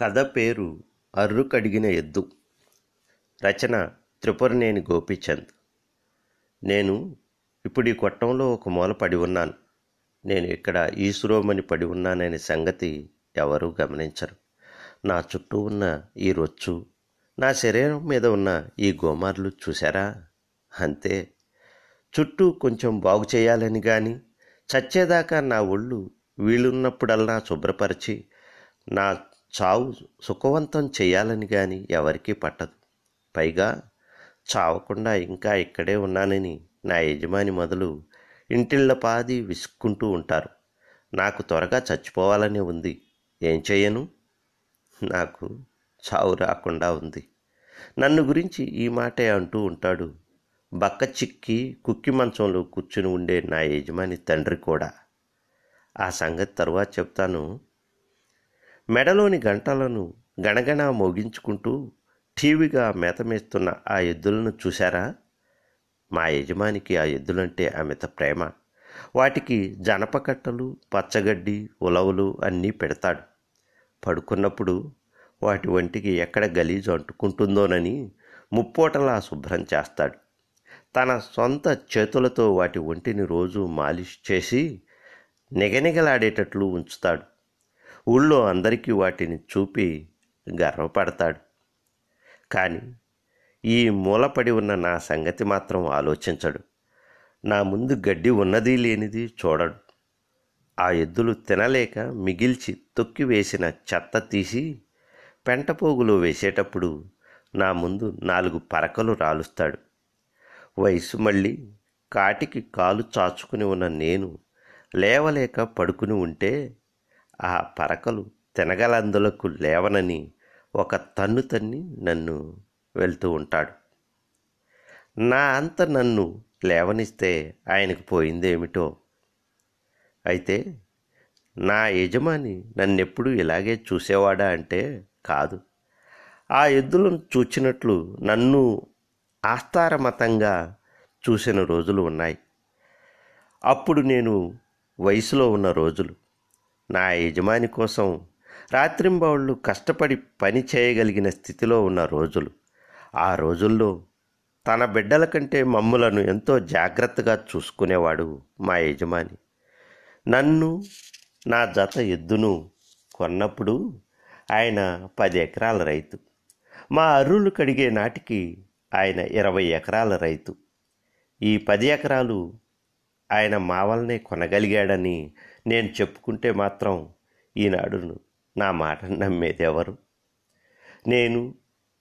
కథ పేరు అర్రు కడిగిన ఎద్దు. రచన త్రిపురనేని గోపీచంద్. నేను ఇప్పుడు ఈ కొట్టంలో ఒక మూల పడి ఉన్నాను. నేను ఇక్కడ ఈశ్రోమని పడి ఉన్నాననే సంగతి ఎవరూ గమనించరు. నా చుట్టూ ఉన్న ఈ రొచ్చు నా శరీరం మీద ఉన్న ఈ గోమార్లు చూశారా? అంతే. చుట్టూ కొంచెం బాగు చేయాలని కానీ చచ్చేదాకా నా ఒళ్ళు వీలున్నప్పుడల్లా శుభ్రపరిచి నా చావు సుఖవంతం చేయాలని కానీ ఎవరికీ పట్టదు. పైగా చావకుండా ఇంకా ఇక్కడే ఉన్నానని నా యజమాని మొదలు ఇంటిళ్ళ పాది విసుక్కుంటూ ఉంటారు. నాకు త్వరగా చచ్చిపోవాలని ఉంది. ఏం చేయను? నాకు చావు రాకుండా ఉంది. నన్ను గురించి ఈ మాటే అంటూ ఉంటాడు. బక్క చిక్కి కుక్కి మంచంలో కూర్చుని ఉండే నా యజమాని తండ్రి కూడా. ఆ సంగతి తరువాత చెప్తాను. మెడలోని గంటలను గణగణ మోగించుకుంటూ టీవీగా మేతమేస్తున్న ఆ ఎద్దులను చూశారా? మా యజమానికి ఆ ఎద్దులంటే అమిత ప్రేమ. వాటికి జనపకట్టలు పచ్చగడ్డి ఉలవలు అన్నీ పెడతాడు. పడుకున్నప్పుడు వాటి వంటికి ఎక్కడ గలీజు అంటుకుంటుందోనని ముప్పోటలా శుభ్రం చేస్తాడు. తన సొంత చేతులతో వాటి ఒంటిని రోజు మాలిష్ చేసి నిగనిగలాడేటట్లు ఉంచుతాడు. ఊళ్ళో అందరికీ వాటిని చూపి గర్వపడతాడు. కానీ ఈ మూలపడి ఉన్న నా సంగతి మాత్రం ఆలోచించడు. నా ముందు గడ్డి ఉన్నది లేనిది చూడడు. ఆ ఎద్దులు తినలేక మిగిల్చి తొక్కి వేసిన చెత్త తీసి పెంటపోగులో వేసేటప్పుడు నా ముందు నాలుగు పరకలు రాలుస్తాడు. వయసు మళ్ళీ కాటికి కాలు చాచుకుని ఉన్న నేను లేవలేక పడుకుని ఉంటే ఆ పరకలు తినగలందులకు లేవనని ఒక తన్ను తన్ని నన్ను వెళ్తూ ఉంటాడు. నా అంత నన్ను లేవనిస్తే ఆయనకు పోయిందేమిటో? అయితే నా యజమాని నన్నెప్పుడు ఇలాగే చూసేవాడా అంటే కాదు. ఆ ఎద్దులను చూచినట్లు నన్ను ఆస్తారమతంగా చూసిన రోజులు ఉన్నాయి. అప్పుడు నేను వయసులో ఉన్న రోజులు. నా యజమాని కోసం రాత్రింబవళ్ళు కష్టపడి పని చేయగలిగిన స్థితిలో ఉన్న రోజులు. ఆ రోజుల్లో తన బిడ్డల కంటే మమ్ములను ఎంతో జాగ్రత్తగా చూసుకునేవాడు మా యజమాని. నన్ను నా జత ఎద్దును కొన్నప్పుడు ఆయన పది ఎకరాల రైతు. మా అర్రులు కడిగే నాటికి ఆయన ఇరవై ఎకరాల రైతు. ఈ పది ఎకరాలు ఆయన మా వల్లనే కొనగలిగాడని నేను చెప్పుకుంటే మాత్రం ఈనాడు నా మాటను నమ్మేదెవరు? నేను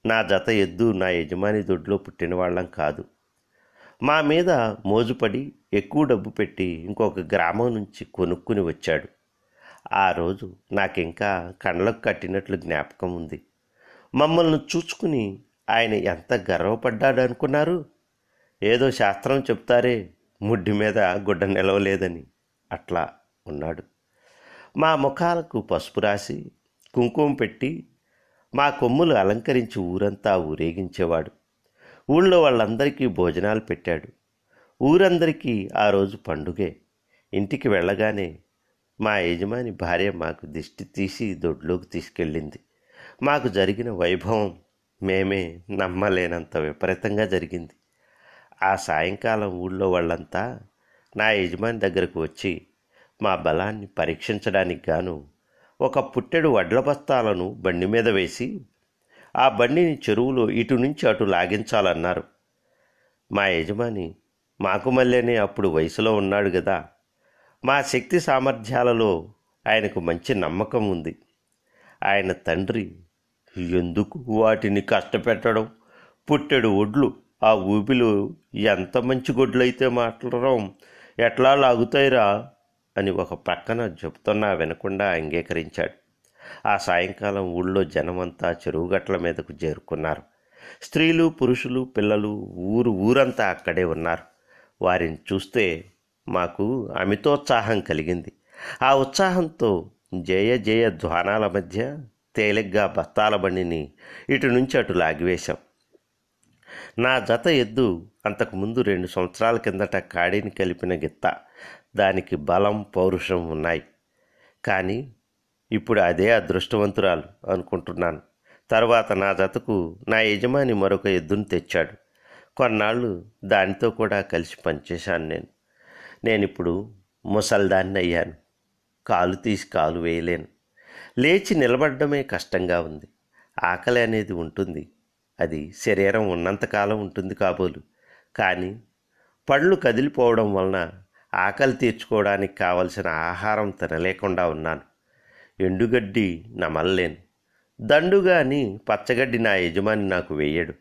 నా జత ఎద్దు నా యజమాని దొడ్లో పుట్టిన వాళ్ళం కాదు. మా మీద మోజుపడి ఎక్కువ డబ్బు పెట్టి ఇంకొక గ్రామం నుంచి కొనుక్కుని వచ్చాడు. ఆ రోజు నాకింకా కండ్లకు కట్టినట్లు జ్ఞాపకం ఉంది. మమ్మల్ని చూసుకుని ఆయన ఎంత గర్వపడ్డాడు అనుకున్నారు? ఏదో శాస్త్రం చెప్తారే ముడ్డి మీద గుడ్డ నిలవలేదని. అట్లా ఉన్నాడు. మా ముఖాలకు పసుపు రాసి కుంకుమ పెట్టి మా కొమ్ములు అలంకరించి ఊరంతా ఊరేగించేవాడు. ఊళ్ళో వాళ్ళందరికీ భోజనాలు పెట్టాడు. ఊరందరికీ ఆ రోజు పండుగే. ఇంటికి వెళ్ళగానే మా యజమాని భార్య మాకు దిష్టి తీసి దొడ్లోకి తీసుకెళ్ళింది. మాకు జరిగిన వైభవం మేమే నమ్మలేనంత విపరీతంగా జరిగింది. ఆ సాయంకాలం ఊళ్ళో వాళ్ళంతా నా యజమాని దగ్గరకు వచ్చి మా బలాన్ని పరీక్షించడానికి గాను ఒక పుట్టెడు వడ్ల బస్తాలను బండి మీద వేసి ఆ బండిని చెరువులో ఇటు నుంచి అటు లాగించాలన్నారు. మా యజమాని మాకు మళ్ళీనే అప్పుడు వయసులో ఉన్నాడు కదా మా శక్తి సామర్థ్యాలలో ఆయనకు మంచి నమ్మకం ఉంది. ఆయన తండ్రి ఎందుకు వాటిని కష్టపెట్టడం? పుట్టెడు ఒడ్లు ఆ ఊపిలో ఎంత మంచి గొడ్లైతే మాట్లాడడం? ఎట్లా లాగుతాయిరా? అని ఒక పక్కన చెబుతున్నా వినకుండా అంగీకరించాడు. ఆ సాయంకాలం ఊళ్ళో జనమంతా చెరువుగట్ల మీదకు చేరుకున్నారు. స్త్రీలు పురుషులు పిల్లలు ఊరు ఊరంతా అక్కడే ఉన్నారు. వారిని చూస్తే మాకు అమితోత్సాహం కలిగింది. ఆ ఉత్సాహంతో జయ జయ ధ్వానాల మధ్య తేలిగ్గా బస్తాల బండిని ఇటు నుంచి అటు లాగివేశాం. నా జత ఎద్దు అంతకుముందు రెండు సంవత్సరాల కిందట కాడిని కలిపిన గిత్త దానికి బలం పౌరుషం ఉన్నాయి. కానీ ఇప్పుడు అదే అదృష్టవంతురాలు అనుకుంటున్నాను. తర్వాత నా జతకు నా యజమాని మరొక ఎద్దును తెచ్చాడు. కొన్నాళ్ళు దానితో కూడా కలిసి పనిచేశాను నేను. నేను ఇప్పుడు ముసల్దాన్ని అయ్యాను కాలు తీసి కాలు వేయలేను. లేచి నిలబడడమే కష్టంగా ఉంది. ఆకలి అనేది ఉంటుంది. అది శరీరం ఉన్నంతకాలం ఉంటుంది కాబోలు. కానీ పళ్ళు కదిలిపోవడం వలన ఆకలి తీర్చుకోవడానికి కావలసిన ఆహారం తినలేకుండా ఉన్నాను. ఎండుగడ్డి నమల్లేను దండుగాని పచ్చగడ్డి నా యజమాని నాకు వేయడు.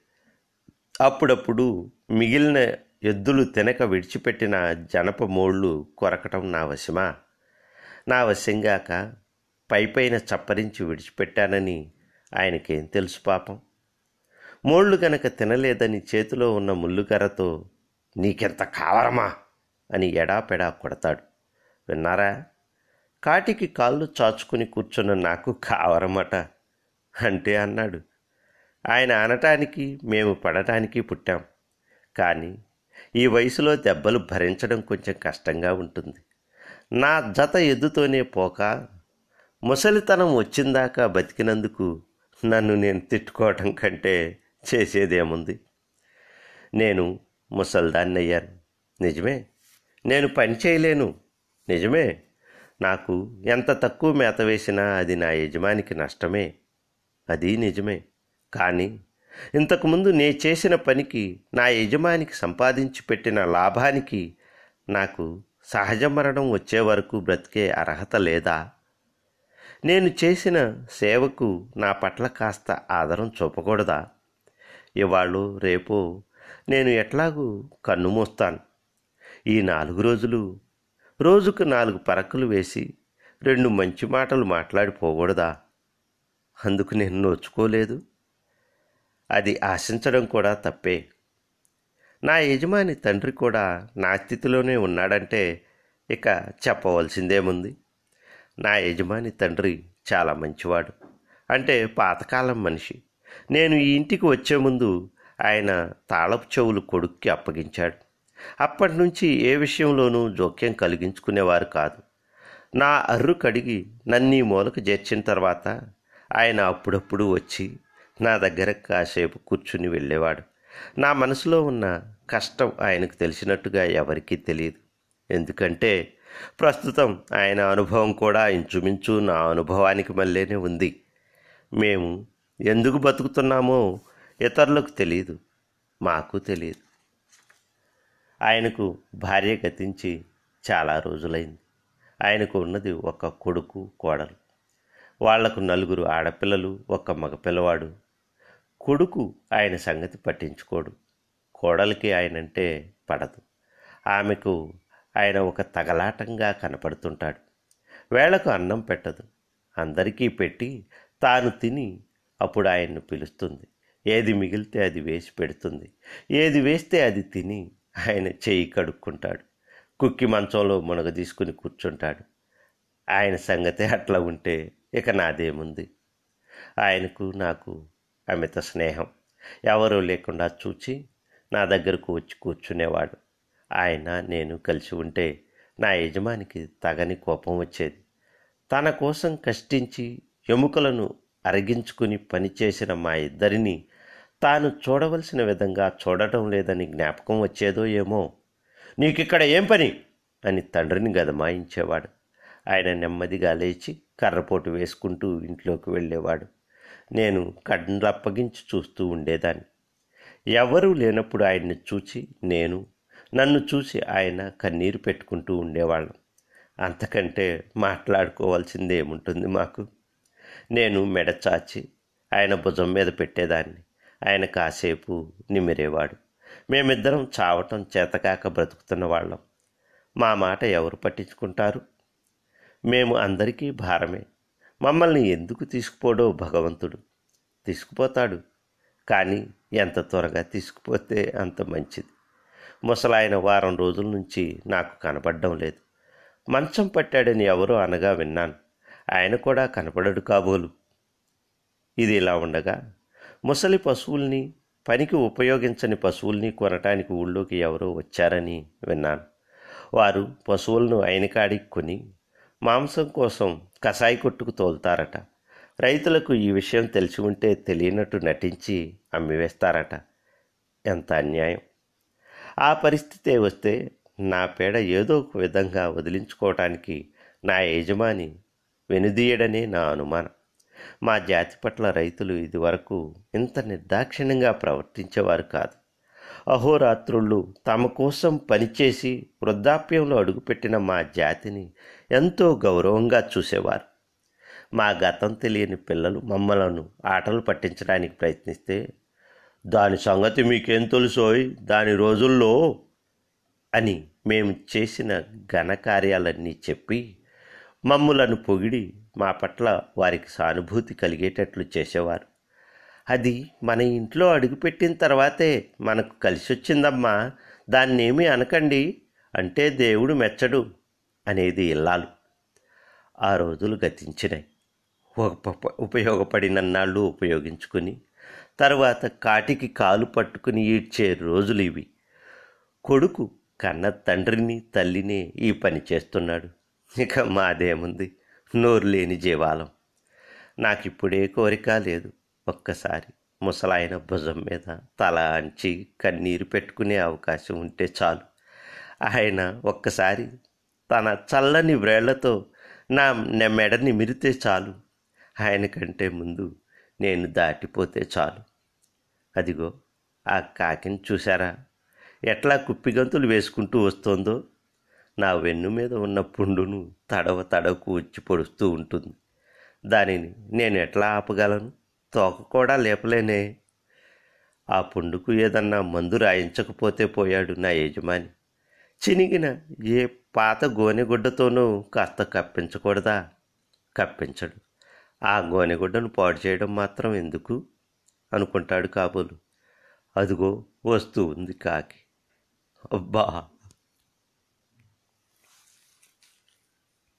అప్పుడప్పుడు మిగిలిన ఎద్దులు తినక విడిచిపెట్టిన జనప మోళ్ళు కొరకటం నా వశమా? నా వశంగాక పైపైన చప్పరించి విడిచిపెట్టానని ఆయనకేం తెలుసు పాపం? మోళ్ళు గనక తినలేదని చేతిలో ఉన్న ముల్లుకర్రతో నీకెంత కావరమా? అని ఎడాపెడా కొడతాడు. విన్నారా? కాటికి కాళ్ళు చాచుకుని కూర్చున్న నాకు కావరమట అంటే అన్నాడు. ఆయన అనటానికి మేము పడటానికి పుట్టాం. కానీ ఈ వయసులో దెబ్బలు భరించడం కొంచెం కష్టంగా ఉంటుంది. నా జత ఎద్దుతోనే పోక ముసలితనం వచ్చిందాకా బతికినందుకు నన్ను నేను తిట్టుకోవటం కంటే చేసేదేముంది? నేను ముసల్దాన్నయ్యాను. నిజమే? నేను పని చేయలేను. నిజమే. నాకు ఎంత తక్కువ మేత వేసినా అది నా యజమానికి నష్టమే. అది నిజమే. కానీ ఇంతకుముందు నే చేసిన పనికి నా యజమానికి సంపాదించి పెట్టిన లాభానికి నాకు సహజ మరణం వచ్చే వరకు బ్రతికే అర్హత లేదా? నేను చేసిన సేవకు నా పట్ల కాస్త ఆదరం చూపకూడదా? ఇవాళ రేపు నేను ఎట్లాగూ కన్ను మూస్తాను. ఈ నాలుగు రోజులు రోజుకు నాలుగు పరకులు వేసి రెండు మంచి మాటలు మాట్లాడిపోకూడదా? అందుకు నేను నోచుకోలేదు. అది ఆశించడం కూడా తప్పే. నా యజమాని తండ్రి కూడా నా స్థితిలోనే ఉన్నాడంటే ఇక చెప్పవలసిందేముంది? నా యజమాని తండ్రి చాలా మంచివాడు. అంటే పాతకాలం మనిషి. నేను ఈ ఇంటికి వచ్చే ముందు ఆయన తాళపు చెవులు కొడుక్కి అప్పగించాడు. అప్పటి నుంచి ఏ విషయంలోనూ జోక్యం కలిగించుకునేవారు కాదు. నా అర్రు కడిగి నన్నీ మూలకు చేర్చిన తర్వాత ఆయన అప్పుడప్పుడు వచ్చి నా దగ్గర కాసేపు కూర్చుని వెళ్ళేవాడు. నా మనసులో ఉన్న కష్టం ఆయనకు తెలిసినట్టుగా ఎవరికీ తెలియదు. ఎందుకంటే ప్రస్తుతం ఆయన అనుభవం కూడా ఇంచుమించు నా అనుభవానికి మళ్ళీనే ఉంది. మేము ఎందుకు బతుకుతున్నామో ఇతరులకు తెలియదు మాకు తెలియదు. ఆయనకు భార్య గతించి చాలా రోజులైంది. ఆయనకు ఉన్నది ఒక కొడుకు కోడలు. వాళ్ళకు నలుగురు ఆడపిల్లలు ఒక మగపిల్లవాడు. కొడుకు ఆయన సంగతి పట్టించుకోడు. కోడలికి ఆయనంటే పడదు. ఆమెకు ఆయన ఒక తగలాటంగా కనపడుతుంటాడు. వేళకు అన్నం పెట్టదు. అందరికీ పెట్టి తాను తిని అప్పుడు ఆయన్ను పిలుస్తుంది. ఏది మిగిలితే అది వేసి పెడుతుంది. ఏది వేస్తే అది తిని ఆయన చేయి కడుక్కుంటాడు. కుక్కి మంచంలో మునగ తీసుకుని కూర్చుంటాడు. ఆయన సంగతే అట్లా ఉంటే ఇక నాదేముంది? ఆయనకు నాకు అమిత స్నేహం. ఎవరూ లేకుండా చూచి నా దగ్గరకు వచ్చి కూర్చునేవాడు. ఆయన నేను కలిసి ఉంటే నా యజమానికి తగని కోపం వచ్చేది. తన కోసం కష్టించి ఎముకలను అరగించుకుని పనిచేసిన మా ఇద్దరిని తాను చూడవలసిన విధంగా చూడటం లేదని జ్ఞాపకం వచ్చేదో ఏమో. నీకిక్కడ ఏం పని? అని తండ్రిని గదమాయించేవాడు ఆయన నెమ్మదిగా లేచి కర్రపోటు వేసుకుంటూ ఇంట్లోకి వెళ్ళేవాడు. నేను కండ్లప్పగించి చూస్తూ ఉండేదాన్ని. ఎవరూ లేనప్పుడు ఆయన్ని చూచి నేను నన్ను చూసి ఆయన కన్నీరు పెట్టుకుంటూ ఉండేవాళ్ళం. అంతకంటే మాట్లాడుకోవాల్సింది ఏముంటుంది మాకు? నేను మెడ చాచి ఆయన భుజం మీద పెట్టేదాన్ని. ఆయన కాసేపు నిమిరేవాడు. మేమిద్దరం చావటం చేతకాక బ్రతుకుతున్న వాళ్ళం. మా మాట ఎవరు పట్టించుకుంటారు? మేము అందరికీ భారమే. మమ్మల్ని ఎందుకు తీసుకుపోడో భగవంతుడు. తీసుకుపోతాడు. కానీ ఎంత త్వరగా తీసుకుపోతే అంత మంచిది. ముసలాయన వారం రోజుల నుంచి నాకు కనపడడం లేదు. మంచం పట్టాడని ఎవరో అనగా విన్నాను. ఆయన కూడా కనపడడు కాబోలు. ఇది ఇలా ఉండగా ముసలి పశువుల్ని పనికి ఉపయోగించని పశువుల్ని కొనటానికి ఊళ్ళోకి ఎవరో వచ్చారని విన్నాను. వారు పశువులను అయినకాడికి కొని మాంసం కోసం కషాయి కొట్టుకు తోలుతారట. రైతులకు ఈ విషయం తెలిసి ఉంటే తెలియనట్టు నటించి అమ్మివేస్తారట. ఎంత అన్యాయం. ఆ పరిస్థితే వస్తే నా పేడ ఏదో ఒక విధంగా వదిలించుకోవటానికి నా యజమాని వెనుదీయడనే నా అనుమానం. మా జాతి పట్ల రైతులు ఇదివరకు ఇంత నిర్దాక్షిణ్యంగా ప్రవర్తించేవారు కాదు. అహోరాత్రుళ్ళు తమ కోసం పనిచేసి వృద్ధాప్యంలో అడుగుపెట్టిన మా జాతిని ఎంతో గౌరవంగా చూసేవారు. మా గతం తెలియని పిల్లలు మమ్మలను ఆటలు పట్టించడానికి ప్రయత్నిస్తే దాని సంగతి మీకేం తెలుసోయ్ దాని రోజుల్లో అని మేము చేసిన ఘనకార్యాలన్నీ చెప్పి మమ్ములను పొగిడి మా పట్ల వారికి సానుభూతి కలిగేటట్లు చేసేవారు. అది మన ఇంట్లో అడుగుపెట్టిన తర్వాతే మనకు కలిసి వచ్చిందమ్మా దాన్నేమీ అనకండి అంటే దేవుడు మెచ్చడు అనేది ఇల్లాలు. ఆ రోజులు గతించినాయి ఉపయోగపడినన్నాళ్ళు ఉపయోగించుకుని తర్వాత కాటికి కాలు పట్టుకుని ఈడ్చే రోజులు ఇవి. కొడుకు కన్న తండ్రిని తల్లిని ఈ పని చేస్తున్నాడు. ఇక మాదేముంది? నోరు లేని జీవాలం. నాకిప్పుడే కోరిక లేదు ఒక్కసారి. ముసలాయన భుజం మీద తల అంచి కన్నీరు పెట్టుకునే అవకాశం ఉంటే చాలు. ఆయన ఒక్కసారి తన చల్లని వ్రేళ్ళతో నా నెమ్మెడ నిమిరితే చాలు. ఆయన కంటే ముందు నేను దాటిపోతే చాలు. అదిగో ఆ కాకిని చూశారా? ఎట్లా కుప్పిగంతులు వేసుకుంటూ వస్తోందో నా వెన్ను మీద ఉన్న పుండును తడవ తడవకు వచ్చి పొడుస్తూ ఉంటుంది. దానిని నేను ఎట్లా ఆపగలను? తోక కూడా లేపలేనే. ఆ పుండుకు ఏదన్నా మందు రాయించకపోతే పోయాడు నా యజమాని. చినిగిన ఏ పాత గోనెగుడ్డతోనూ కాస్త కప్పించకూడదా? కప్పించడు. ఆ గోనెగుడ్డను పాడు చేయడం మాత్రం ఎందుకు? అనుకుంటాడు కాబోలు. అదిగో వస్తూ ఉంది కాకి. అబ్బా!